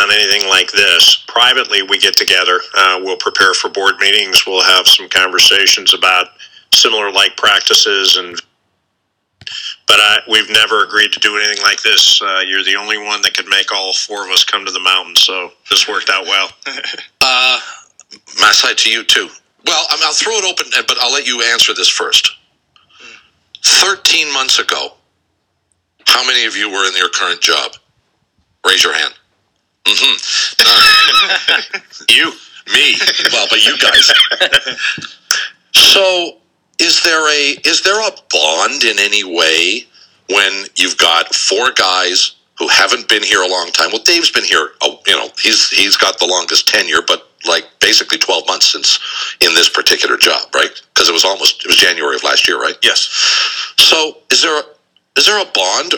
done anything like this. Privately, we get together. Uh, we'll prepare for board meetings. We'll have some conversations about similar like practices and. But I, we've never agreed to do anything like this. Uh, you're the only one that could make all four of us come to the mountain, so this worked out well. uh, my side to you too. Well, I'll throw it open, but I'll let you answer this first. 13 months ago, how many of you were in your current job? Raise your hand. Mm-hmm. you, me. Well, but you guys. so, is there a is there a bond in any way when you've got four guys who haven't been here a long time? Well, Dave's been here. Oh, you know, he's he's got the longest tenure, but like basically 12 months since in this particular job, right? Because it was almost it was January of last year, right? Yes. So is there a, is there a bond?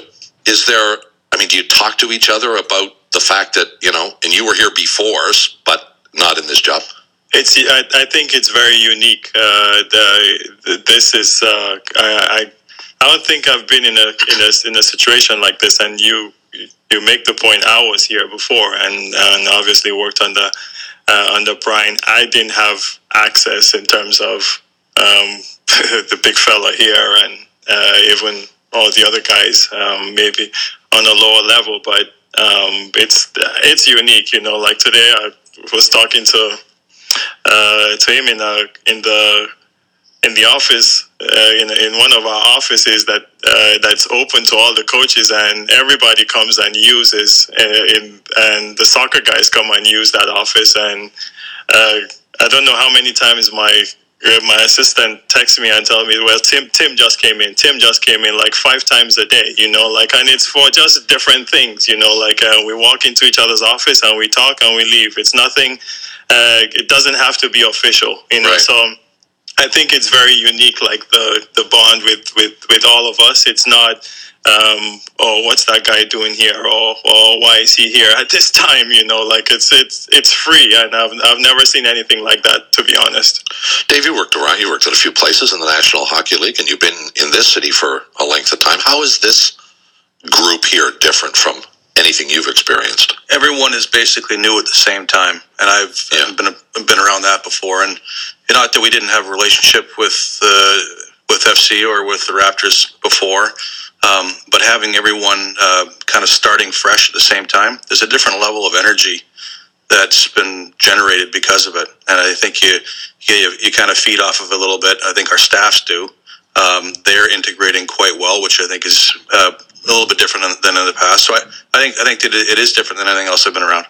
Is there? I mean, do you talk to each other about the fact that you know, and you were here before, us, but not in this job? It's. I, I think it's very unique. Uh, the, this is. Uh, I, I. I don't think I've been in a in a in a situation like this, and you you make the point. I was here before, and and obviously worked on the uh, under Brian, I didn't have access in terms of um, the big fella here and uh, even all the other guys, um, maybe on a lower level. But um, it's it's unique, you know. Like today, I was talking to uh, to him in a, in the in the office uh, in, in one of our offices that uh, that's open to all the coaches and everybody comes and uses uh, in, and the soccer guys come and use that office and uh, I don't know how many times my uh, my assistant texts me and tell me well Tim Tim just came in. Tim just came in like five times a day you know? Like and it's for just different things you know? Like uh, we walk into each other's office and we talk and we leave. It's nothing it doesn't have to be official you know? Right. so I think it's very unique, like the the bond with with with all of us. It's not, um, oh, what's that guy doing here, or or why is he here at this time? You know, like it's it's it's free, and I've I've never seen anything like that, to be honest. Dave, you worked around. You worked at a few places in the National Hockey League, and you've been in this city for a length of time. How is this group here different from anything you've experienced? Everyone is basically new at the same time, and I've, yeah. Been been around that before. And not that we didn't have a relationship with uh, with FC or with the Raptors before, um, but having everyone uh, kind of starting fresh at the same time, there's a different level of energy that's been generated because of it, and I think you you, you kind of feed off of it a little bit. I think our staffs do. Um, they're integrating quite well, which I think is uh, a little bit different than, in the past. So I, I think I think it is different than anything else I've been around.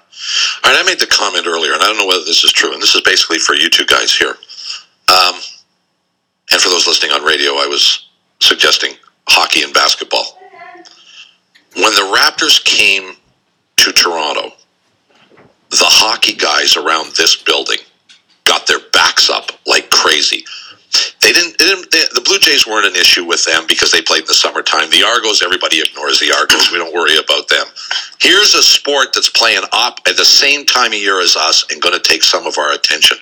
All right, I made the comment earlier, and I don't know whether this is true, and this is basically for you two guys here. Um, and for those listening on radio, I was suggesting hockey and basketball. When the Raptors came to Toronto, the hockey guys around this building got their backs up like crazy. They didn't. They didn't they, the Blue Jays weren't an issue with them because they played in the summertime. The Argos, everybody ignores the Argos. We don't worry about them. Here's a sport that's playing up at the same time of year as us and going to take some of our attention.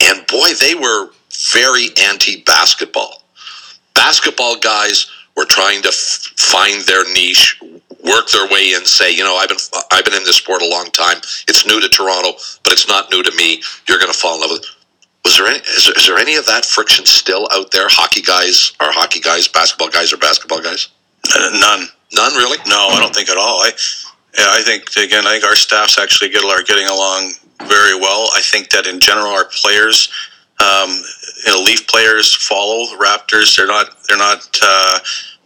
And boy, they were very anti-basketball. Basketball guys were trying to f- find their niche, work their way in, say, you know, I've been I've been in this sport a long time. It's new to Toronto, but it's not new to me. You're going to fall in love with. It was there any is there, is there any of that friction still out there? Hockey guys are hockey guys, basketball guys are basketball guys. Uh, none, none really. No, I don't think at all. I, yeah, I think again, I think our staffs actually get are getting along very well. I think that in general, our players, um, you know, Leaf players follow Raptors. They're not they're not uh,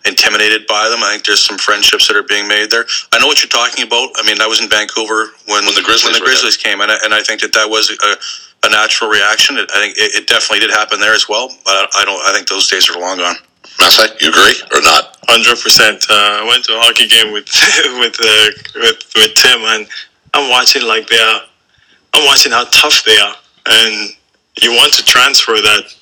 intimidated by them. I think there's some friendships that are being made there. I know what you're talking about. I mean, I was in Vancouver when, when the Grizzlies, when the Grizzlies came, and I, and I think that that was a a natural reaction. I think it, it, definitely did happen there as well, but I don't. I think those days are long gone. Masai, you agree or not? Hundred percent. Uh, I went to a hockey game with with, uh, with with Tim, and I'm watching like they are. I'm watching how tough they are, and you want to transfer that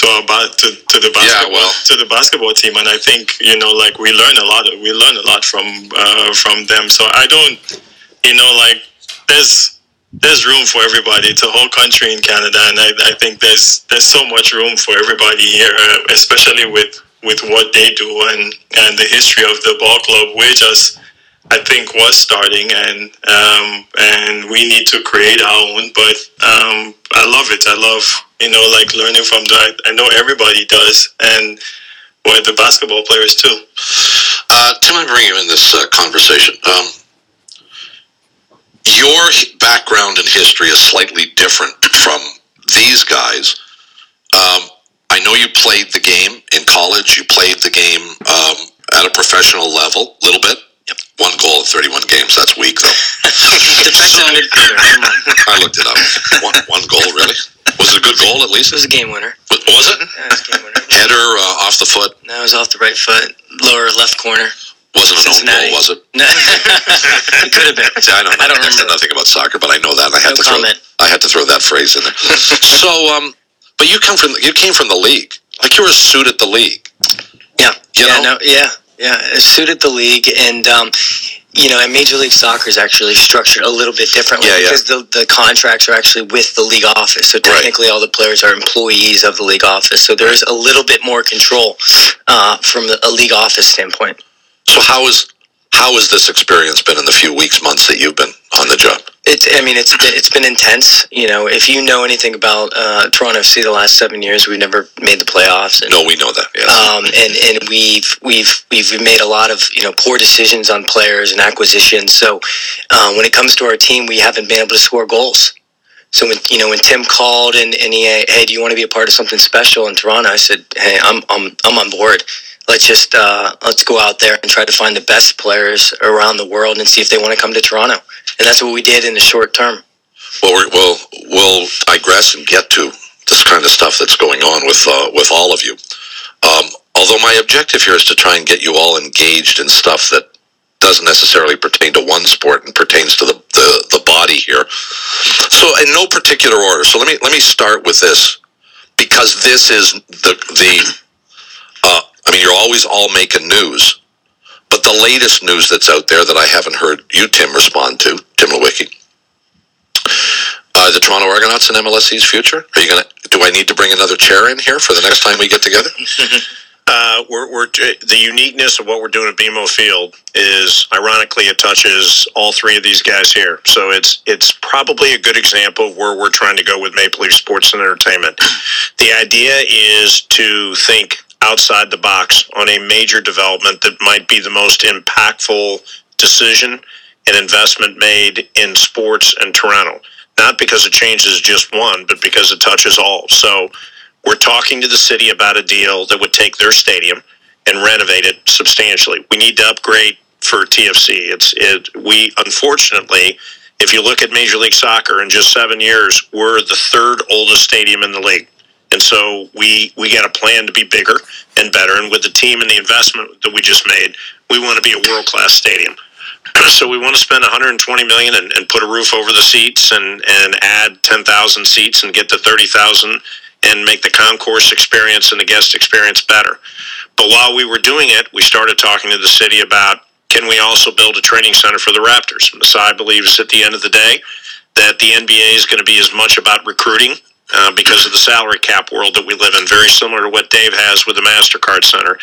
to our to, to the basketball yeah, well. to the basketball team, and I think you know like we learn a lot. Of, we learn a lot from uh, from them. So I don't, you know, like there's there's room for everybody. It's a whole country in Canada, and I, I think there's there's so much room for everybody here, uh, especially with with what they do and and the history of the ball club. We're just I think was starting, and um, and we need to create our own. But um, I love it. I love you know like learning from that. I know everybody does, and well, the basketball players too. Uh, Tim, I bring you in this uh, conversation. Um, your background and history is slightly different from these guys. Um, I know you played the game in college. You played the game um, at a professional level, a little bit. Yep. One goal in 31 games. That's weak, though. Defensive midfielder. Come on. I looked it up. One, one goal, really? Was it a good goal, at least? It was a game winner. Was was it? Yeah, it was a game winner. Header uh, off the foot. No, it was off the right foot, lower left corner. Wasn't an own goal, was it? No, it could have been. See, I don't know. I don't I know remember. nothing about soccer, but I know that. And I had No to throw. I had to throw that phrase in there. so, um, but you come from you came from the league. Like you were a suit at the league. Yeah, You yeah, know? no, yeah, yeah. It suited the league, and um, you know, and Major League Soccer is actually structured a little bit differently Yeah, yeah. because the the contracts are actually with the league office. So technically, all the players are employees of the league office. So there is a little bit more control uh, from the, a league office standpoint. So how is how has this experience been in the few weeks, months that you've been on the job? It's, I mean, it's been, it's been intense. You know, if you know anything about uh, Toronto FC the last seven years, we've never made the playoffs. And, No, we know that. Yes. um, and and we've we've we've made a lot of you know poor decisions on players and acquisitions. So uh, when it comes to our team, we haven't been able to score goals. So when you know when Tim called and, and he hey do you want to be a part of something special in Toronto? I said hey I'm I'm I'm on board. Let's just uh, let's go out there and try to find the best players around the world and see if they want to come to Toronto. And that's what we did in the short term. Well, we're, we'll we'll digress and get to this kind of stuff that's going on with uh, with all of you. Um, although my objective here is to try and get you all engaged in stuff that doesn't necessarily pertain to one sport and pertains to the, the, the body here. So, in no particular order. So let me let me start with this because this is the the. Uh, I mean, you're always all making news, but the latest news that's out there that I haven't heard you, Tim, respond to, Tim Leiweke, uh, the Toronto Argonauts and MLSE's future? Are you gonna? Do I need to bring another chair in here for the next time we get together? Uh, we're, we're the uniqueness of what we're doing at BMO Field is ironically it touches all three of these guys here. So it's it's probably a good example of where we're trying to go with Maple Leaf Sports and Entertainment. The idea is to think outside the box on a major development that might be the most impactful decision and investment made in sports in Toronto. Not because it changes just one, but because it touches all. So we're talking to the city about a deal that would take their stadium and renovate it substantially. We need to upgrade for TFC. It's it. We unfortunately, if you look at Major League Soccer in just seven years, we're the third oldest stadium in the league, and so we we got a plan to be bigger and better. And with the team and the investment that we just made, we want to be a world class stadium. So we want to spend 120 million and, and put a roof over the seats and and add 10,000 seats and get to 30,000 and make the concourse experience and the guest experience better. But while we were doing it, we started talking to the city about can we also build a training center for the Raptors? Masai believes at the end of the day that the NBA is going to be as much about recruiting uh, because of the salary cap world that we live in, very similar to what Dave has with the MasterCard Center.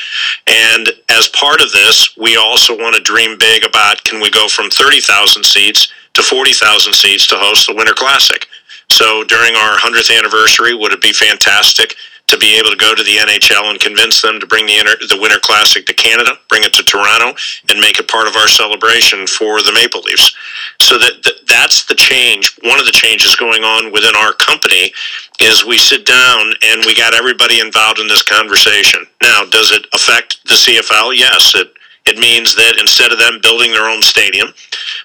And as part of this, we also want to dream big about can we go from 30,000 seats to 40,000 seats to host the Winter Classic? So during our 100th anniversary, would it be fantastic to be able to go to the NHL and convince them to bring the, inter- the Winter Classic to Canada, bring it to Toronto, and make it part of our celebration for the Maple Leafs? So that, that that's the change. One of the changes going on within our company is we sit down and we got everybody involved in this conversation. Now, does it affect the CFL? Yes, it it means that instead of them building their own stadium,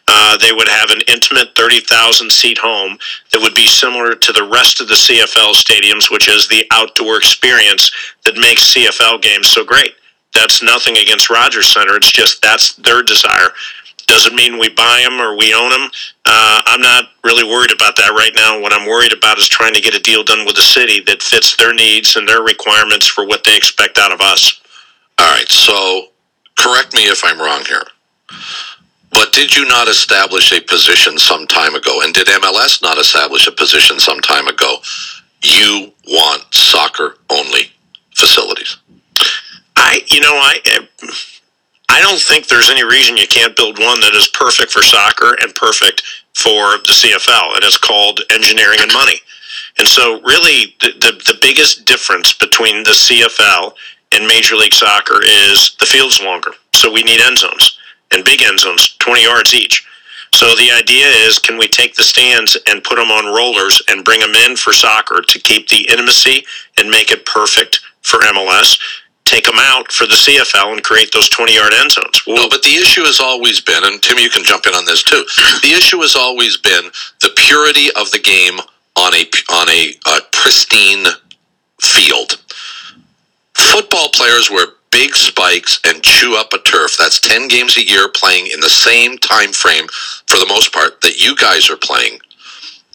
uh, they would have an intimate 30,000 seat home that would be similar to the rest of the CFL stadiums, which is the outdoor experience that makes CFL games so great. That's nothing against Rogers Center. It's just that's their desire. Doesn't mean we buy them or we own them. Uh, I'm not really worried about that right now. What I'm worried about is trying to get a deal done with the city that fits their needs and their requirements for what they expect out of us. All right. So, correct me if I'm wrong here. But did you not establish a position some time ago? And did MLS not establish a position some time ago? You want soccer only facilities. I, you know, I, I don't think there's any reason you can't build one that is perfect for soccer and perfect for the CFL, and it's called engineering and money. And so, really, the, the, the biggest difference between the CFL and Major League Soccer is the field's longer. So we need end zones and big end zones, 20 yards each. So the idea is, can we take the stands and put them on rollers and bring them in for soccer to keep the intimacy and make it perfect for MLS? Take them out for the CFL and create those 20 yard end zones. No, Well, but the issue has always been, and Tim, you can jump in on this too. The issue has always been the purity of the game on a on a uh, pristine field. Players wear big spikes and chew up a turf. That's ten games a year playing in the same time frame for the most part that you guys are playing.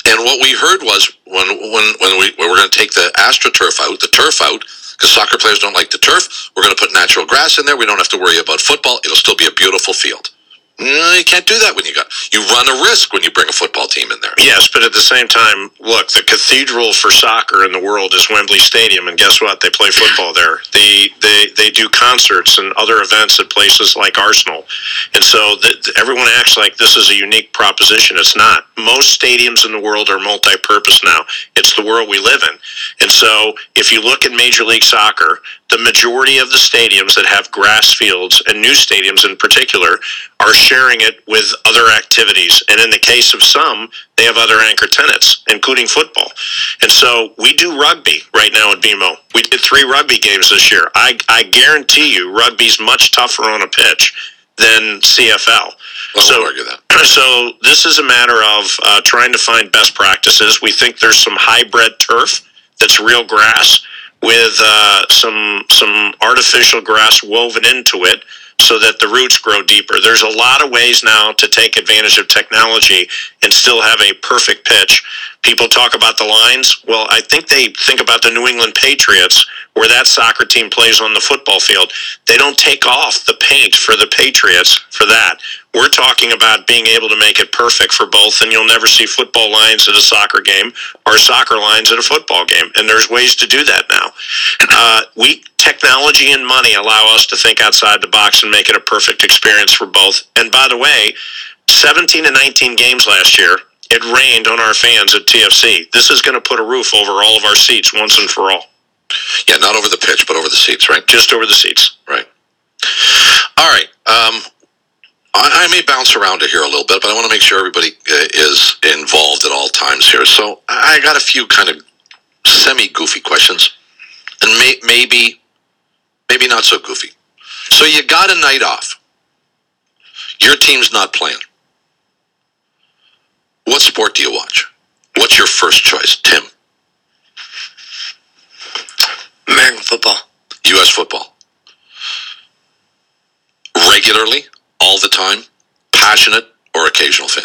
And what we heard was when when when we when we're going to take the AstroTurf out, the turf out, because soccer players don't like the turf. We're going to put natural grass in there. We don't have to worry about football. It'll still be a beautiful field. No, you can't do that when you got. You run a risk when you bring a football team in there. Yes, but at the same time, look, the cathedral for soccer in the world is Wembley Stadium, and guess what? They play football there. They they they do concerts and other events at places like Arsenal, and so the, everyone acts like this is a unique proposition. It's not. Most stadiums in the world are multi-purpose now. It's the world we live in, and so if you look at Major League Soccer, the majority of the stadiums that have grass fields and new stadiums in particular are sharing it with other activities. And in the case of some, they have other anchor tenants, including football. And so we do rugby right now at BMO. We did three rugby games this year. I, I guarantee you, rugby's much tougher on a pitch than CFL. Well, So- we'll argue that. so this is a matter of uh, trying to find best practices. We think there's some hybrid turf that's real grass with uh, some some artificial grass woven into it so that the roots grow deeper. There's a lot of ways now to take advantage of technology and still have a perfect pitch. People talk about the lines. Well, I think they think about the New England Patriots where that soccer team plays on the football field. They don't take off the paint for the Patriots for that. We're talking about being able to make it perfect for both, and you'll never see football lines at a soccer game or soccer lines at a football game. And there's ways to do that now. Uh, we technology and money allow us to think outside the box and make it a perfect experience for both. And by the way, 17 to 19 games last year, it rained on our fans at TFC. This is going to put a roof over all of our seats once and for all, Yeah, not over the pitch, but over the seats, right? just over the seats. Right. All right. Um, I, I may bounce around it here a little bit, but I want to make sure everybody uh, is involved at all times here. So I I got a few kind of semi goofy questions, and may, maybe, maybe not so goofy. So you got a night off. Your team's not playing. What sport do you watch? What's your first choice, Tim? American football. U.S. football. Regularly, all the time, passionate or occasional fan.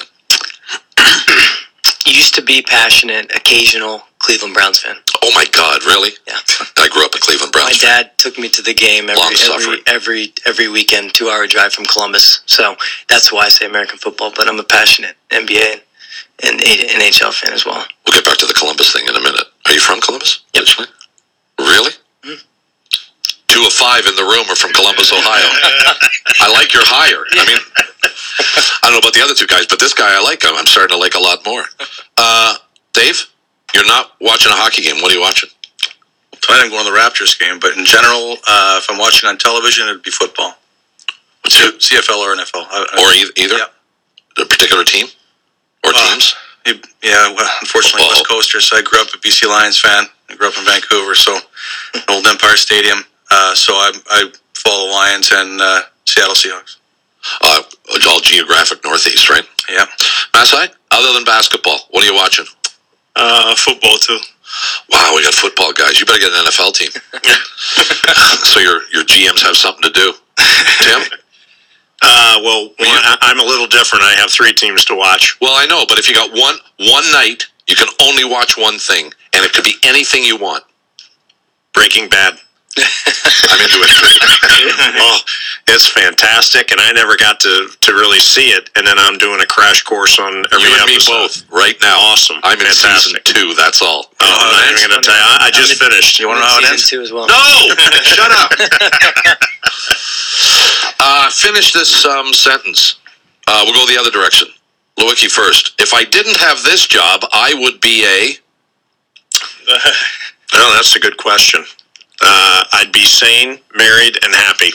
Used to be passionate, occasional Cleveland Browns fan. Oh my God, really? Yeah. I grew up a Cleveland My Browns fan. dad took me to the game every every, every every weekend, two hour drive from Columbus. So that's why I say American football. But I'm a passionate NBA and NHL fan as well. We'll get back to the Columbus thing in a minute. Are you from Columbus? Yep. Originally? Really? Two of five in the room are from Columbus, Ohio. I like your hire. I mean, I don't know about the other two guys, but this guy I like. I'm, I'm starting to like a lot more. Uh, Dave, you're not watching a hockey game. What are you watching? I didn't go to the Raptors game, but in general, uh, if I'm watching on television, it'd be football, What's CFL or NFL. I, I- or either, either? Yeah. A particular team? Or Uh, teams? Yeah, well, unfortunately, Football. West Coaster. So I grew up a BC Lions fan. I grew up in Vancouver, so old Empire Stadium. Uh, so I, I follow the Lions and uh, Seattle Seahawks. Uh, all geographic Northeast, right? Yeah. Masai, other than basketball, what are you watching? Uh, football too. Wow, we got football guys. You better get an NFL team. so your your GMs have something to do. Tim? Uh, well, one, I- I'm a little different. I have three teams to watch. Well, I know, but if you got one one night, you can only watch one thing, and it could be anything you want. Breaking Bad. I'm into it too. oh, it's fantastic, and I never got to, to really see it. And then I'm doing a crash course on every you and me both right now. Awesome. I'm in season Fantastic. two. That's all. Oh, I'm not even going to tell you. I, I just I'm in- finished. You want to know how it ends? Two as well. No, shut up. uh, finish this um, sentence. Uh, we'll go the other direction. Leiweke first. If I didn't have this job, I would be a. Oh, that's a good question. Uh, I'd be sane, married, and happy.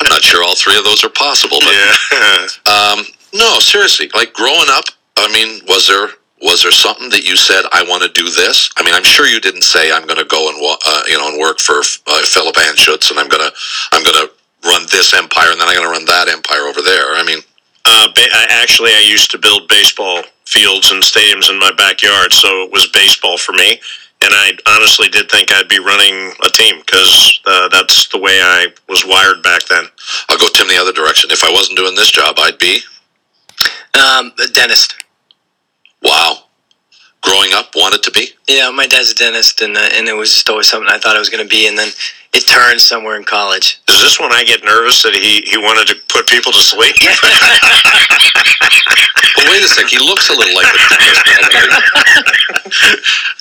I'm not sure all three of those are possible, but Yeah. um, no, seriously. Like growing up, I mean, was there was there something that you said I want to do this? I mean, I'm sure you didn't say I'm going to go and uh, you know and work for uh, Philip Anschutz and I'm gonna I'm gonna run this empire and then I'm gonna run that empire over there. I mean, Uh, ba- I, actually, I used to build baseball fields and stadiums in my backyard, so it was baseball for me. And I honestly did think I'd be running a team because uh, that's the way I was wired back then. I'll go Tim the other direction. If I wasn't doing this job, I'd be Um, a dentist. wow. Growing up, wanted to be. Yeah, my dad's a dentist, and uh, and it was just always something I thought I was going to be, and then it turned somewhere in college. Is this when I get nervous that he, he wanted to put people to sleep? But wait a sec, he looks a little like a dentist.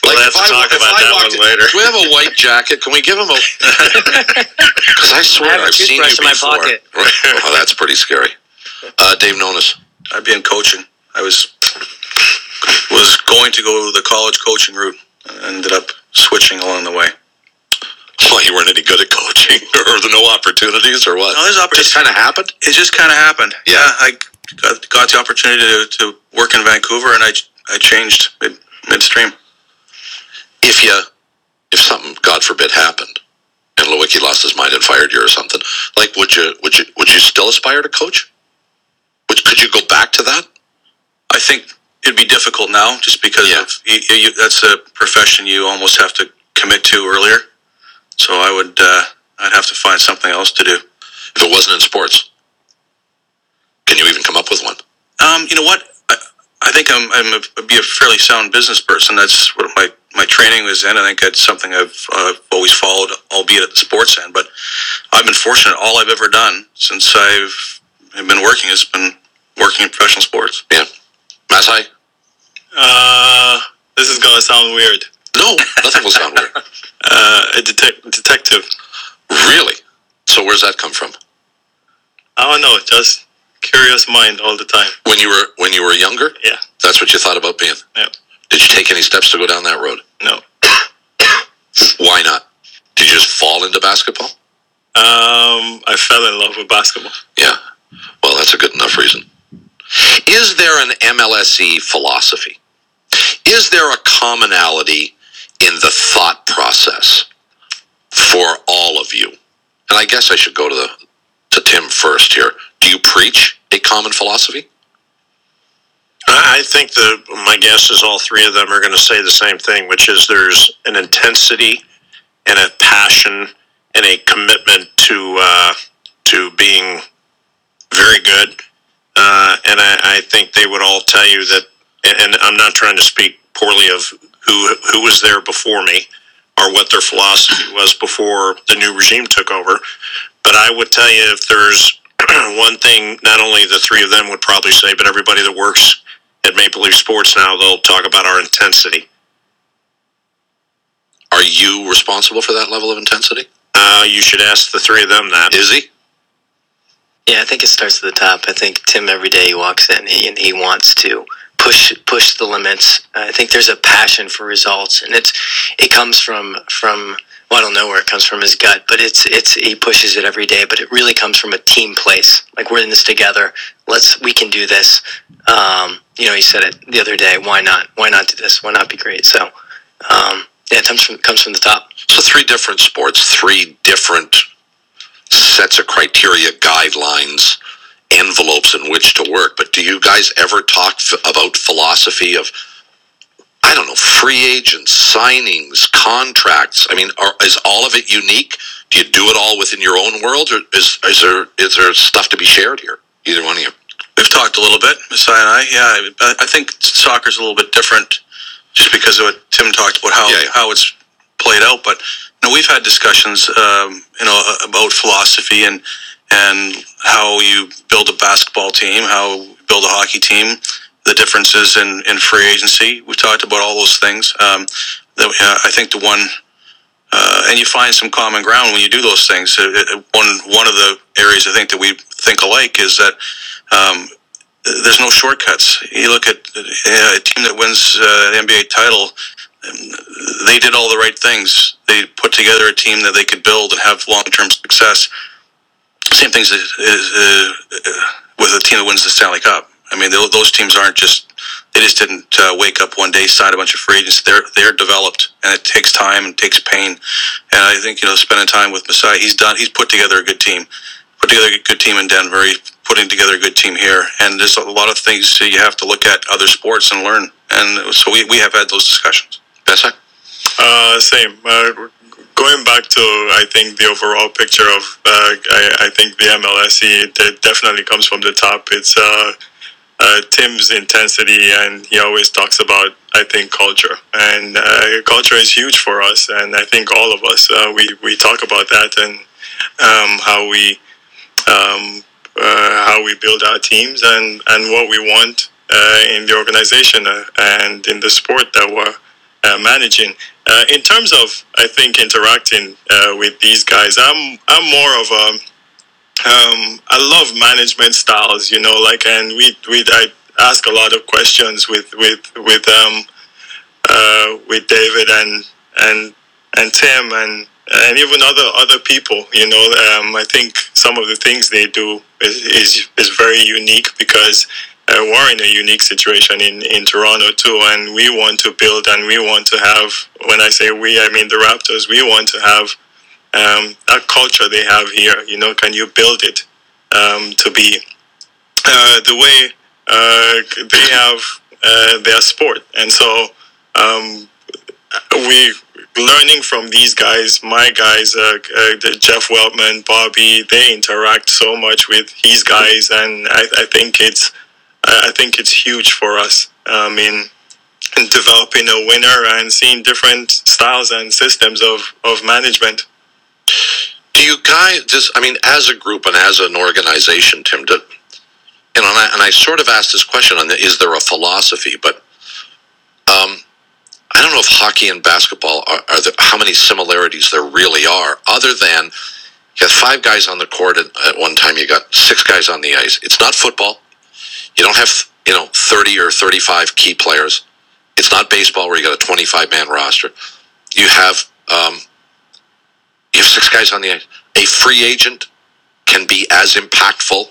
We'll have to talk about that walked one later. Do we have a white jacket? Can we give him a? Because I swear I have a have seen you in my before. pocket. Right. Oh, that's pretty scary. Uh, Dave Nonis. I'd be in coaching. I was was going to go the college coaching route. and Ended up switching along the way. Well, you weren't any good at coaching, or the no opportunities, or what? No, there's Just kind of happened. It just kind of happened. Yeah. I got, got the opportunity to, to work in Vancouver, and I I changed mid, midstream. If you, if something, God forbid, happened, and Leiweke lost his mind and fired you or something, like would you would you would you still aspire to coach? Would, could you go back to that? I think it'd be difficult now, just because Yeah. of you, you, that's a profession you almost have to commit to earlier. So I would uh, I'd have to find something else to do. If it wasn't in sports, can you even come up with one? Um, you know what? I, I think I'm I'm a, be a fairly sound business person. That's what my my training was in. I think that's something I've uh, always followed, albeit at the sports end. But I've been fortunate. All I've ever done since I've have been working has been working in professional sports. Yeah, Masai. Uh, this is gonna sound weird. No, nothing will sound weird. Uh, a detec- detective. Really? So where's that come from? I don't know. Just curious mind all the time. When you were when you were younger, Yeah. that's what you thought about being. Yeah. Did you take any steps to go down that road? No. Why not? Did you just fall into basketball? Um, I fell in love with basketball. Yeah. Well, that's a good enough reason. Is there an MLSE E philosophy? Is there a commonality in the thought process for all of you? And I guess I should go to the to Tim first here. Do you preach a common philosophy? I think the my guess is all three of them are going to say the same thing, which is there's an intensity and a passion and a commitment to uh, to being very good. Uh, and I, I think they would all tell you that. And I'm not trying to speak poorly of who who was there before me or what their philosophy was before the new regime took over. But I would tell you if there's one thing, not only the three of them would probably say, but everybody that works at Maple Leaf Sports now, they'll talk about our intensity. Are you responsible for that level of intensity? Uh, you should ask the three of them that. Is he? Yeah, I think it starts at the top. I think Tim every day he walks in he, and he wants to push push the limits. I think there's a passion for results, and it's it comes from from well, I don't know where it comes from his gut, but it's it's he pushes it every day. But it really comes from a team place. Like we're in this together. Let's we can do this. Um, you know, he said it the other day. Why not? Why not do this? Why not be great? So um, yeah, it comes from comes from the top. So three different sports, three different sets of criteria, guidelines, envelopes in which to work. But do you guys ever talk f- about philosophy of, I don't know, free agents, signings, contracts? I mean, are, is all of it unique? Do you do it all within your own world, or is, is there is there stuff to be shared here? Either one of you. We've talked a little bit, Masai and I. Yeah, I, I think soccer's a little bit different, just because of what Tim talked about how Yeah, yeah. how it's played out. But you know, we've had discussions, um, you know, about philosophy and and how you build a basketball team, how you build a hockey team, the differences in, in free agency. We've talked about all those things. Um, the, uh, I think the one, uh, and you find some common ground when you do those things. Uh, uh one one of the areas I think that we think alike is that um, there's no shortcuts. You look at uh, a team that wins uh, an NBA title. They did all the right things. They put together a team that they could build and have long term success. Same things as, uh, with a team that wins the Stanley Cup. I mean, those teams aren't just they just didn't uh, wake up one day, sign a bunch of free agents. They're they're developed, and it takes time and takes pain. And I think you know, spending time with Masai, he's done. He's put together a good team. Put together a good team in Denver. He's putting together a good team here. And there's a lot of things you have to look at other sports and learn. And so we, we have had those discussions. Bessa? Uh, same. Uh, going back to I think the overall picture of uh, I, I, think the MLSE it definitely comes from the top. It's uh, uh, Tim's intensity, and he always talks about I think culture, and uh, culture is huge for us, and I think all of us uh, we we talk about that and um, how we um, uh, how we build our teams and and what we want in the organization and in the sport that we're managing. Uh, in terms of, I think interacting uh, with these guys, I'm I'm more of a um, I love management styles, you know, like and we we I ask a lot of questions with with with um uh, with David and and and Tim and and even other other people, you know. Um, I think some of the things they do is is, is very unique because uh, we're in a unique situation in, in Toronto too, and we want to build and we want to have. When I say we, I mean the Raptors. We want to have um, that culture they have here. You know, can you build it um, to be uh, the way uh, they have uh, their sport? And so um, we learning from these guys, my guys, uh, uh, Jeff Weltman, Bobby, they interact so much with these guys, and I, I think it's I think it's huge for us in, in developing a winner and seeing different styles and systems of, of management. Do you guys just, I mean, as a group and as an organization, Tim, do, and I, and I sort of asked this question on the, is there a philosophy, but um, I don't know if hockey and basketball are, are there, how many similarities there really are, other than you have five guys on the court at, at one time, you got six guys on the ice. It's not football. You don't have, you know, 30 or 35 key players. It's not baseball where you got a 25 man roster. You have, um, you have six guys on the ice. A free agent can be as impactful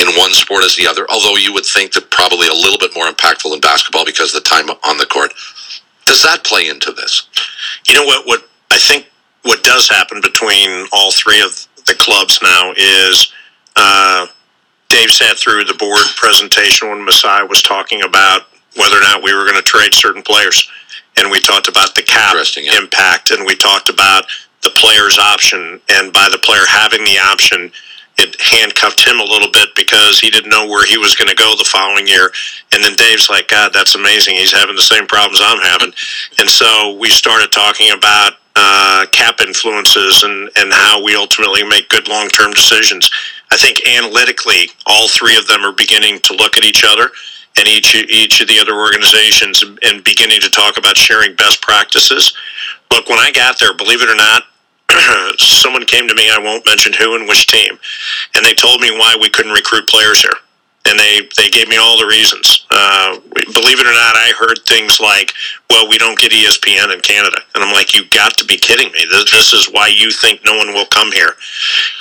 in one sport as the other, although you would think that probably a little bit more impactful in basketball because of the time on the court. Does that play into this? You know what? What I think what does happen between all three of the clubs now is uh, Dave sat through the board presentation when Masai was talking about whether or not we were going to trade certain players. And we talked about the cap yeah. impact, and we talked about the player's option. And by the player having the option, it handcuffed him a little bit because he didn't know where he was going to go the following year. And then Dave's like, God, that's amazing. He's having the same problems I'm having. And so we started talking about uh, cap influences and, and how we ultimately make good long term decisions. I think analytically, all three of them are beginning to look at each other and each each of the other organizations and beginning to talk about sharing best practices. Look, when I got there, believe it or not, someone came to me. I won't mention who and which team, and they told me why we couldn't recruit players here and they they gave me all the reasons. Uh, believe it or not, I heard things like, "Well, we don't get ESPN in Canada," and I'm like, "You got to be kidding me! This, this is why you think no one will come here."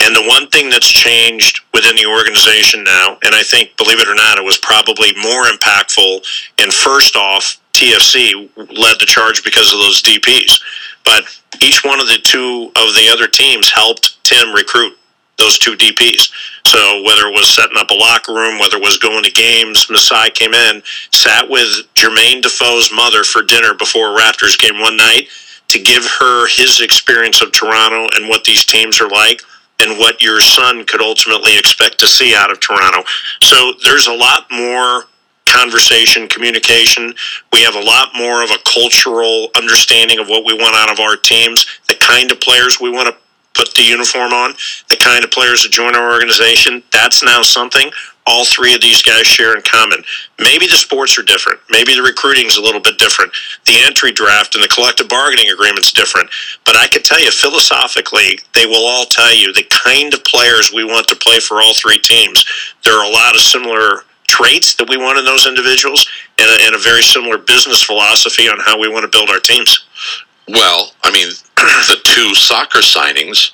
And the one thing that's changed within the organization now, and I think, believe it or not, it was probably more impactful. And first off, TFC led the charge because of those DPS, but each one of the two of the other teams helped Tim recruit those two DPs. So whether it was setting up a locker room, whether it was going to games, Masai came in, sat with Jermain Defoe's mother for dinner before Raptors game one night to give her his experience of Toronto and what these teams are like and what your son could ultimately expect to see out of Toronto. So there's a lot more conversation, communication. We have a lot more of a cultural understanding of what we want out of our teams, the kind of players we want to put the uniform on, the kind of players that join our organization. That's now something all three of these guys share in common. Maybe the sports are different. Maybe the recruiting is a little bit different. The entry draft and the collective bargaining agreement's different. But I can tell you, philosophically, they will all tell you the kind of players we want to play for all three teams. There are a lot of similar traits that we want in those individuals and a, and a very similar business philosophy on how we want to build our teams. Well, I mean, the two soccer signings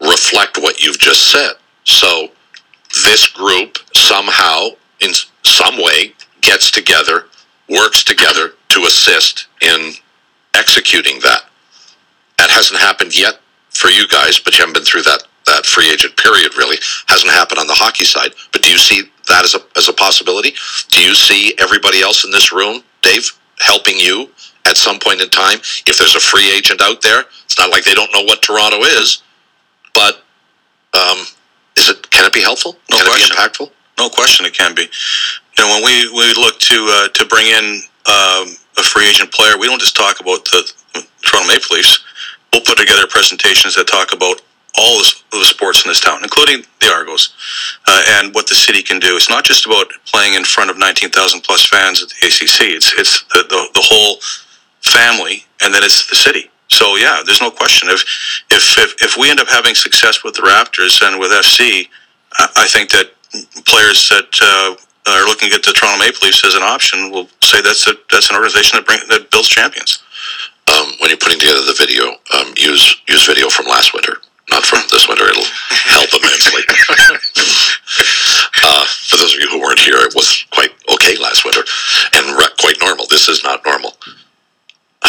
reflect what you've just said. So this group somehow, in some way, gets together, works together to assist in executing that. That hasn't happened yet for you guys, but you haven't been through that, that free agent period really. Hasn't happened on the hockey side. But do you see that as a, as a possibility? Do you see everybody else in this room, Dave, helping you at some point in time? If there's a free agent out there, it's not like they don't know what Toronto is, but um, is it can it be helpful? No can question. it be impactful? No question, it can be. You know, when we, we look to uh, to bring in um, a free agent player, we don't just talk about the Toronto Maple Leafs. We'll put together presentations that talk about all the, the sports in this town, including the Argos, uh, and what the city can do. It's not just about playing in front of 19,000 plus fans at the ACC. It's it's the, the, the whole family, and then it's the city. So yeah, there's no question. If if if, if we end up having success with the Raptors and with FC, I, I think that players that uh, are looking at the Toronto Maple Leafs as an option will say that's a that's an organization that bring, that builds champions. Um, when you're putting together the video, um, use use video from last winter, not from this winter. It'll help immensely. uh, for those of you who weren't here, it was quite okay last winter and re- quite normal. This is not normal.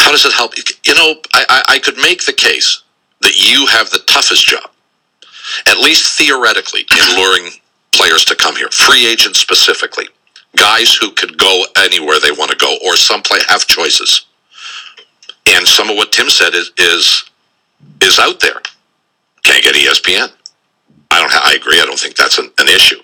How does it help? You know, I, I, I could make the case that you have the toughest job, at least theoretically, in luring players to come here, free agents specifically, guys who could go anywhere they want to go, or some play have choices. And some of what Tim said is is, is out there. Can't get ESPN. I don't. I agree. I don't think that's an, an issue.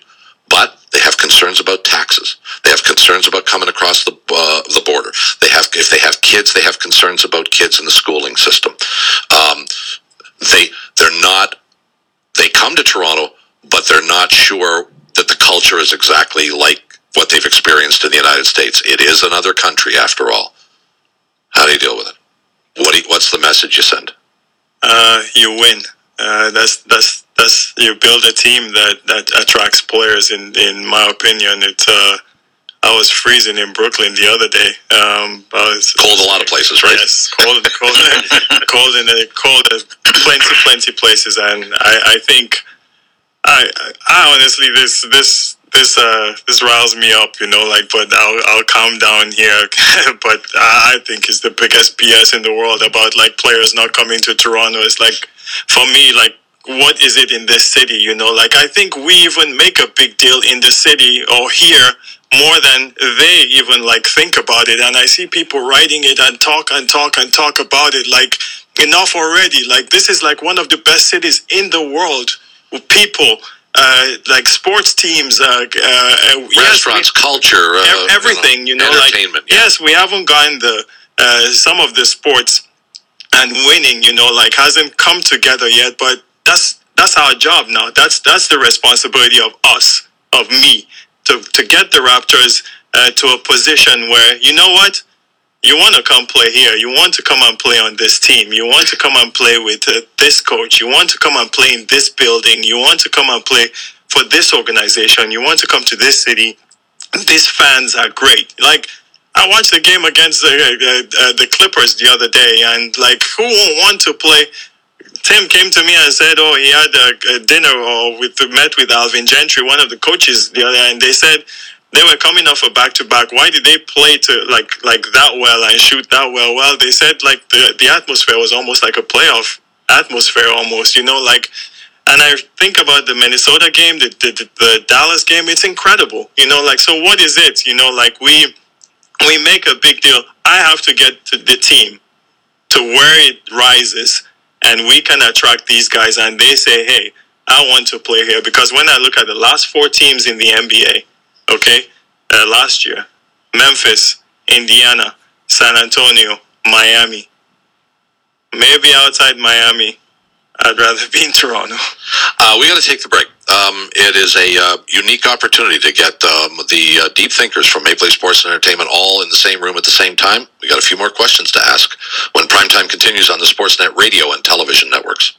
But they have concerns about taxes. They have concerns about coming across the uh, the border. They have, if they have kids, they have concerns about kids in the schooling system. Um, they they're not. They come to Toronto, but they're not sure that the culture is exactly like what they've experienced in the United States. It is another country, after all. How do you deal with it? What you, what's the message you send? uh, you win. Uh, that's that's that's you build a team that that attracts players. In in my opinion, it's. Uh, I was freezing in Brooklyn the other day. Um, I was Cold a lot of places, right? Yes, cold, cold, cold in a cold, in plenty, plenty places, and I, I think, I, I honestly, this, this, this, uh, this riles me up, you know, like, but I'll, I'll calm down here. but I think it's the biggest BS in the world about like players not coming to Toronto. It's like, for me, like, what is it in this city, you know? Like, I think we even make a big deal in the city or here more than they even like think about it and i see people writing it and talk and talk and talk about it like enough already like this is like one of the best cities in the world with people uh, like sports teams uh, uh, yes, we- Restaurants, culture, uh, ev- everything you know, like entertainment. yeah. yes we haven't gotten the uh, some of the sports and winning you know like hasn't come together yet but that's that's our job now. That's that's the responsibility of us of me to to get the raptors uh, to a position where you know what? You want to come play here. You want to come and play on this team. You want to come and play with uh, this coach. You want to come and play in this building. You want to come and play for this organization. You want to come to this city. These fans are great. Like I watched the game against the uh, uh, the Clippers the other day, and like who won't want to play? Tim came to me and said, "Oh, he had a, a dinner or with met with Alvin Gentry, one of the coaches the other, and they said." They were coming off a back to back. Why did they play to like like that well and shoot that well? Well, they said like the the atmosphere was almost like a playoff atmosphere, almost. You know, like and I think about the Minnesota game, the, the, the, the Dallas game, it's incredible. You know, like, so what is it? You know, like we, we make a big deal. I have to get to the team to where it rises and we can attract these guys and they say, hey, I want to play here. Because when I look at the last four teams in the NBA, okay, uh, last year, Memphis, Indiana, San Antonio, Miami. Maybe outside Miami, I'd rather be in Toronto. Uh, we got to take the break. Um, it is a uh, unique opportunity to get um, the uh, deep thinkers from Maple Leaf Sports and Entertainment all in the same room at the same time. We got a few more questions to ask when primetime continues on the Sportsnet radio and television networks.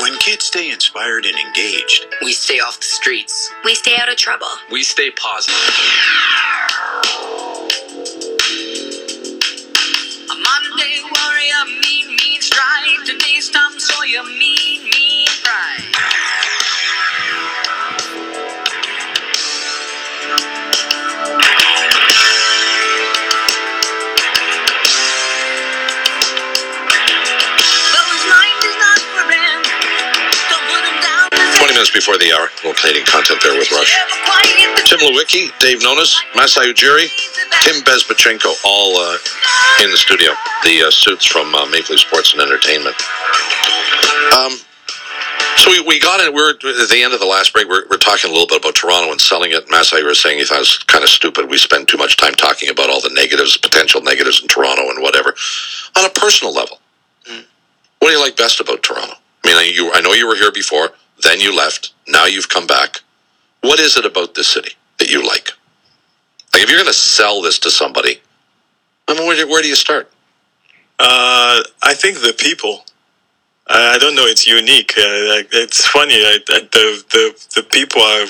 When kids stay inspired and engaged, We stay off the streets. We stay out of trouble. We stay positive. Minutes before the hour, little Canadian content there with Rush. ever quiet. The Tim Leiweke, Dave Nonis, Masai Ujiri, Tim Bezbatchenko, all uh, in the studio. The uh, suits from uh, Maple Leaf Sports and Entertainment. Um, so we, we got it. We're at the end of the last break. We're, we're talking a little bit about Toronto and selling it. Masai was saying he thought it was kind of stupid. We spend too much time talking about all the negatives, potential negatives in Toronto and whatever. On a personal level, what do you like best about Toronto? I mean, you, I know you were here before. Then you left. Now you've come back. What is it about this city that you like? Like, if you're going to sell this to somebody, I mean, where, do- where do you start? Uh, I think the people. I I don't know. It's unique. Uh, it's funny. I, I, the the the people are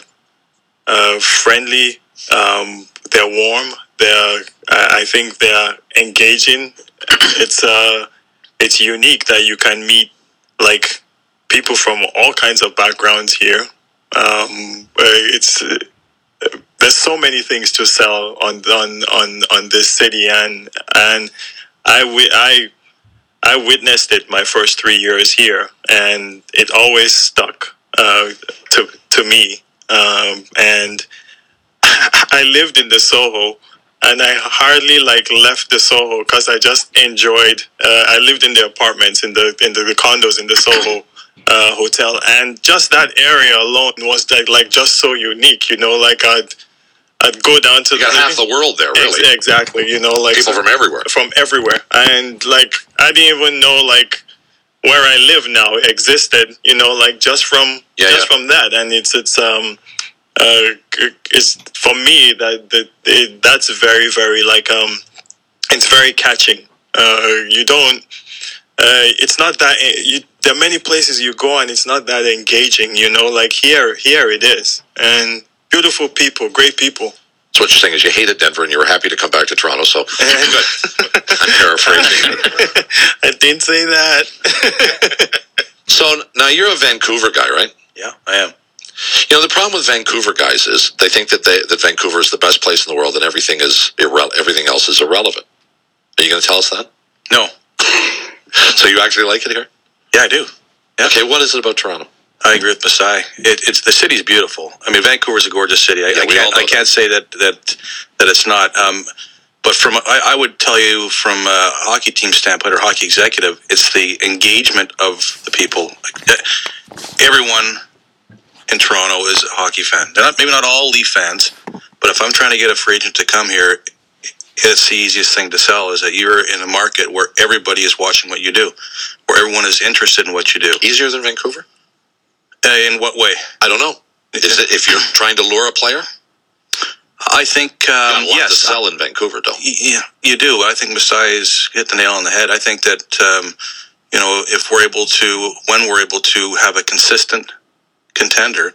uh, friendly. Um, they're warm. They're. I I think they're engaging. It's uh, it's unique that you can meet like people from all kinds of backgrounds here. Um, it's there's so many things to sell on on on on this city, and and I I I witnessed it my first three years here, and it always stuck uh, to to me. Um, and I lived in the Soho, and I hardly like left the Soho because I just enjoyed. Uh, I lived in the apartments in the in the, the condos in the Soho uh, hotel, and just that area alone was like like just so unique. You know, like I'd I'd go down to You got half the world there, Ex- really. exactly. You know, like People from everywhere. from everywhere and like i didn't even know like where i live now existed you know like just from Yeah, just yeah. from that and it's it's um uh it's for me that that it, that's very very like um it's very catching uh you don't uh it's not that you there are many places you go and it's not that engaging you know like here here it is and beautiful people great people So what you're saying is you hated Denver and you were happy to come back to Toronto. So good. I'm paraphrasing. i didn't say that So now you're a Vancouver guy, right? Yeah, I am. You know the problem with Vancouver guys is they think that they that Vancouver is the best place in the world and everything is irre- everything else is irrelevant. Are you going to tell us that? No. So you actually like it here? Yeah, I do. Yeah. Okay, what is it about Toronto? I agree with Masai. It, it's the city's beautiful. I mean, Vancouver's a gorgeous city. I, Yeah, I can't. I can't say that that that it's not. Um, but from I, I would tell you from a hockey team standpoint or hockey executive, it's the engagement of the people. Everyone in Toronto is a hockey fan. They're not maybe not all Leaf fans, but if I'm trying to get a free agent to come here, it's the easiest thing to sell is that you're in a market where everybody is watching what you do, where everyone is interested in what you do. Easier than Vancouver? Uh, in what way? I don't know. Is it if you're trying to lure a player? I think um, yes, to sell in Vancouver, though. Yeah, you do. I think Masai's hit the nail on the head. I think that um, you know if we're able to, when we're able to have a consistent contender,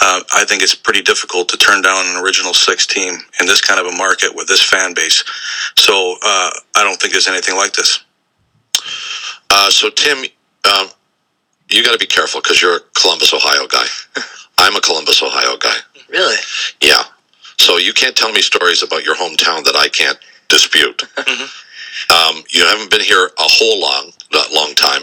uh, I think it's pretty difficult to turn down an original six team in this kind of a market with this fan base. So uh, I don't think there's anything like this. Uh, so Tim, um, you got to be careful because you're a Columbus, Ohio guy. I'm a Columbus, Ohio guy. Really? Yeah. So you can't tell me stories about your hometown that I can't dispute. um, you haven't been here a whole long, not long time,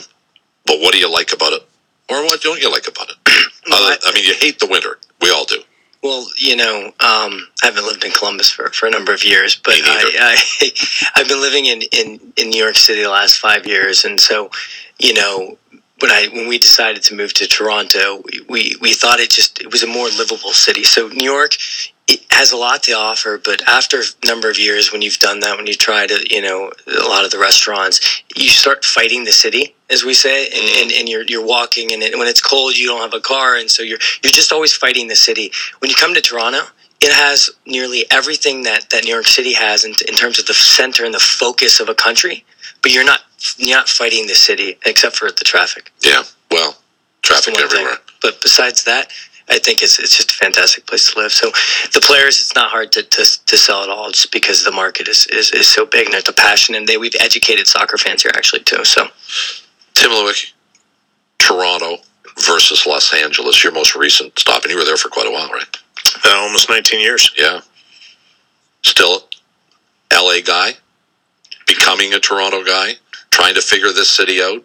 but what do you like about it, or what don't you like about it? Other, I mean, you hate the winter. We all do. Well, you know, um, I haven't lived in Columbus for, for a number of years, but I, I, I've been living in, in, in New York City the last five years. And so, you know, when I when we decided to move to Toronto, we, we, we thought it just it was a more livable city. So New York, it has a lot to offer, but after a number of years, when you've done that, when you try to, you know, a lot of the restaurants, you start fighting the city, as we say, and, and, and you're you're walking, and it, when it's cold, you don't have a car, and so you're you're just always fighting the city. When you come to Toronto, it has nearly everything that, that New York City has in, in terms of the center and the focus of a country, but you're not you're not fighting the city except for the traffic. Yeah. Well, traffic one thing. everywhere. But besides that, I think it's it's just a fantastic place to live. So the players, it's not hard to, to, to sell at all, just because the market is, is, is so big and there's a passion, and they we've educated soccer fans here actually too. So Tim Leiweke, Toronto versus Los Angeles, your most recent stop, and you were there for quite a while, right? Uh, almost 19 years. Yeah. Still LA guy, becoming a Toronto guy, trying to figure this city out.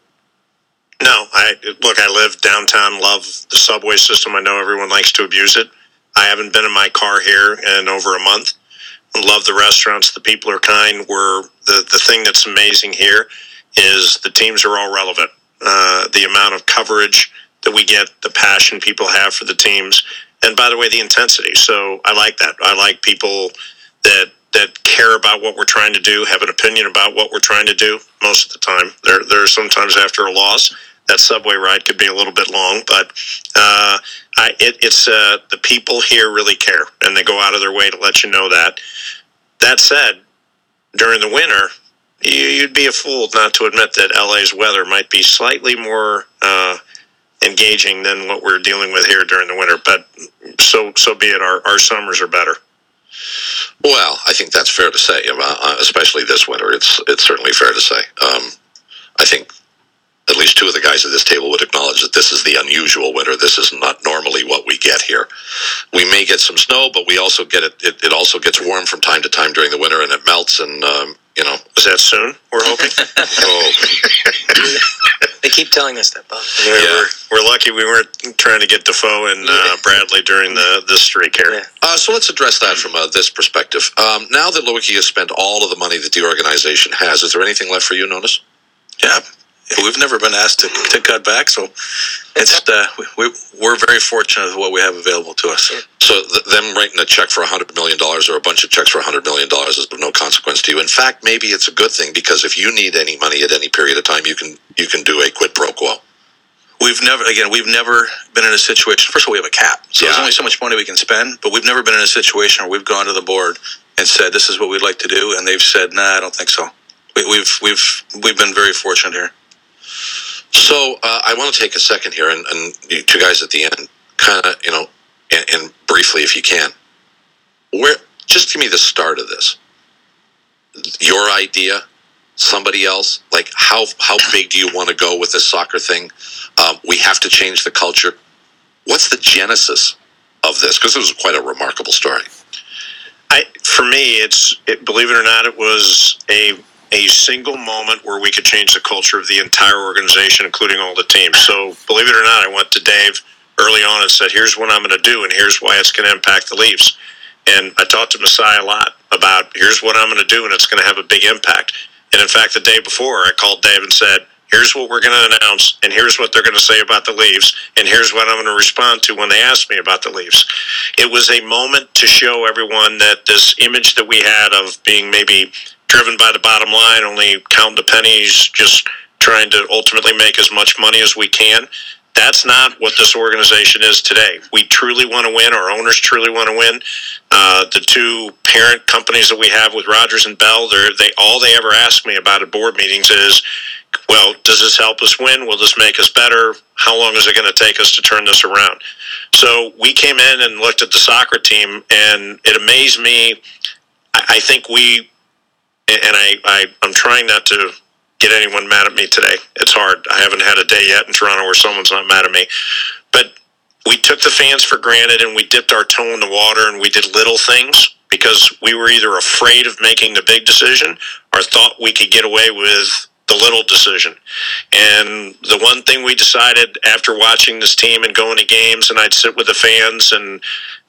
No, I look. I live downtown. Love the subway system. I know everyone likes to abuse it. I haven't been in my car here in over a month. Love the restaurants. The people are kind. We're the the thing that's amazing here is the teams are all relevant. Uh, the amount of coverage that we get, the passion people have for the teams, and by the way, the intensity. So I like that. I like people that that care about what we're trying to do, have an opinion about what we're trying to do. Most of the time, there there are sometimes after a loss that subway ride could be a little bit long, but uh, I, it, it's uh, the people here really care, and they go out of their way to let you know that. That said, during the winter, you'd be a fool not to admit that LA's weather might be slightly more uh, engaging than what we're dealing with here during the winter. But so so be it. Our our summers are better. Well, I think that's fair to say, uh, especially this winter. It's it's certainly fair to say. Um, I think at least two of the guys at this table would acknowledge that this is the unusual winter. This is not normally what we get here. We may get some snow, but we also get it. It, it also gets warm from time to time during the winter, and it melts. And um, you know, Is that soon? We're hoping. oh, they keep telling us that, Bob. We're, Yeah. we're, we're lucky we weren't trying to get Defoe and uh, Bradley during the this streak here. Yeah. Uh, so let's address that from uh, this perspective. Um, now that Leiweke has spent all of the money that the organization has, is there anything left for you, Nonis? Yeah, we've never been asked to, to cut back, so it's uh, we, we we're very fortunate with what we have available to us. So th- them writing a check for $100 million or a bunch of checks for $100 million is of no consequence to you. In fact, maybe it's a good thing because if you need any money at any period of time, you can you can do a quid pro quo. We've never, again, we've never been in a situation. First of all, we have a cap, so there's only so much money we can spend. But we've never been in a situation where we've gone to the board and said, "This is what we'd like to do," and they've said, "Nah, I don't think so." We, we've we've we've been very fortunate here. So uh, I want to take a second here, and, and you two guys at the end, kind of, you know, and, and briefly, if you can, where just give me the start of this. Your idea, somebody else, like how how big do you want to go with this soccer thing? Um, we have to change the culture. What's the genesis of this? Because it was quite a remarkable story. I, for me, it's it, believe it or not, it was a a single moment where we could change the culture of the entire organization, including all the teams. So, believe it or not, I went to Dave early on and said, "Here's what I'm going to do, and here's why it's going to impact the Leafs." And I talked to Masai a lot about here's what I'm going to do, and it's going to have a big impact. And in fact, the day before, I called Dave and said, "Here's what we're going to announce, and here's what they're going to say about the Leafs, and here's what I'm going to respond to when they ask me about the Leafs." It was a moment to show everyone that this image that we had of being maybe driven by the bottom line, only counting the pennies, just trying to ultimately make as much money as we can. That's not what this organization is today. We truly want to win. Our owners truly want to win. Uh, the two parent companies that we have with Rogers and Bell, they all they ever ask me about at board meetings is, well, does this help us win? Will this make us better? How long is it going to take us to turn this around? So we came in and looked at the soccer team, and it amazed me. I, I think we, and I, I, I'm trying not to get anyone mad at me today. It's hard. I haven't had a day yet in Toronto where someone's not mad at me. But we took the fans for granted and we dipped our toe in the water and we did little things because we were either afraid of making the big decision or thought we could get away with the little decision. And the one thing we decided after watching this team and going to games, and I'd sit with the fans, and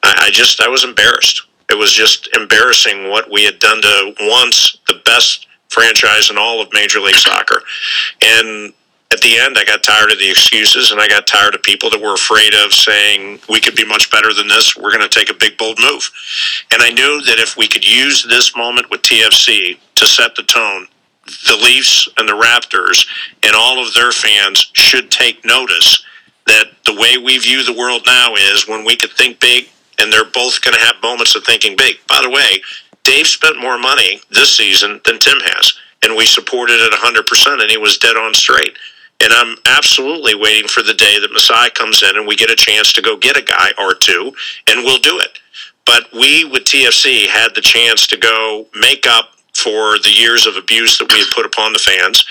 I, just I was embarrassed. It was just embarrassing what we had done to once the best franchise in all of Major League Soccer, and at the end, I got tired of the excuses and I got tired of people that were afraid of saying we could be much better than this. We're going to take a big, bold move. And I knew that if we could use this moment with TFC to set the tone, the Leafs and the Raptors and all of their fans should take notice that the way we view the world now is when we could think big, and they're both going to have moments of thinking big. By the way, Dave spent more money this season than Tim has, and we supported it 100%, and he was dead on straight. And I'm absolutely waiting for the day that Masai comes in and we get a chance to go get a guy or two, and we'll do it. But we, with TFC, had the chance to go make up for the years of abuse that we had put upon the fans,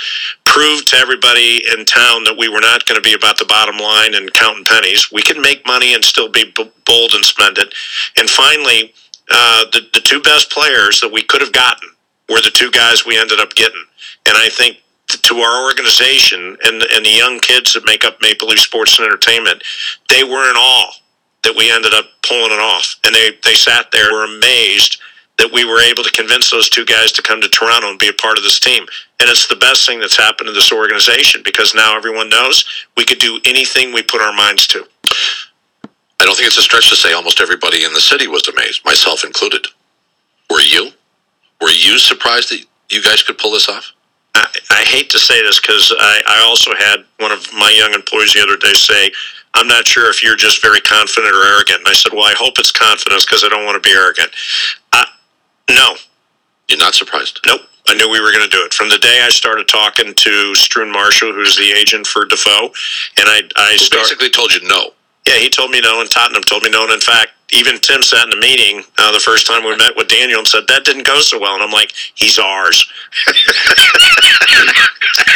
prove to everybody in town that we were not going to be about the bottom line and counting pennies. We can make money and still be bold and spend it. And finally, uh, the, the two best players that we could have gotten were the two guys we ended up getting. And I think to our organization and and the young kids that make up Maple Leaf Sports and Entertainment, they were in awe that we ended up pulling it off. And they, they sat there, were amazed that we were able to convince those two guys to come to Toronto and be a part of this team. And it's the best thing that's happened to this organization because now everyone knows we could do anything we put our minds to. I don't think it's a stretch to say almost everybody in the city was amazed, myself included. Were you? Were you surprised that you guys could pull this off? I, I hate to say this because I, I also had one of my young employees the other day say, I'm not sure if you're just very confident or arrogant. And I said, Well, I hope it's confidence because I don't want to be arrogant. I, no, You're not surprised? Nope. I knew we were going to do it. From the day I started talking to Struan Marshall, who's the agent for Defoe, and I, I Who started. basically told you no. Yeah, he told me no, and Tottenham told me no. And in fact, even Tim sat in a meeting uh, the first time we met with Daniel and said, that didn't go so well. And I'm like, he's ours.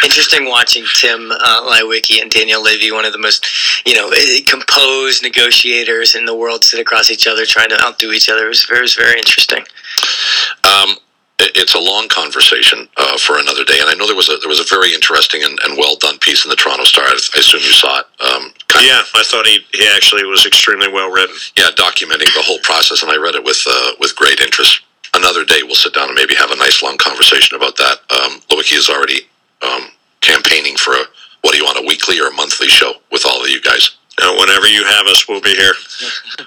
Interesting watching Tim uh, Leiweke and Daniel Levy, one of the most, you know, eh, composed negotiators in the world, sit across each other trying to outdo each other. It was very, it was very interesting. Um, it's a long conversation uh, for another day, and I know there was a there was a very interesting and, and well done piece in the Toronto Star. I, I assume you saw it. Um, kind Yeah, I thought he, he actually was extremely well written. yeah, documenting the whole process, and I read it with uh, with great interest. Another day, we'll sit down and maybe have a nice long conversation about that. Um, Leiweke is already um, campaigning for a what do you want a weekly or a monthly show with all of you guys. Uh, whenever you have us, we'll be here.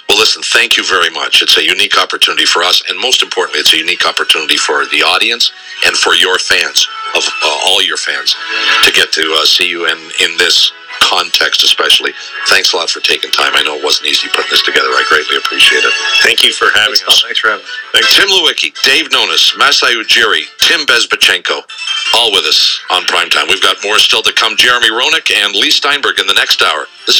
Well, listen, thank you very much. It's a unique opportunity for us, and most importantly, it's a unique opportunity for the audience and for your fans, of uh, all your fans, to get to uh, see you in, in this context, especially. Thanks a lot for taking time. I know it wasn't easy putting this together. I greatly appreciate it. Thank you for having Thanks, us. Thanks for having me. Thanks. Tim Leiweke, Dave Nonis, Masai Ujiri, Tim Bezbatchenko, all with us on primetime. We've got more still to come. Jeremy Roenick and Leigh Steinberg in the next hour. This is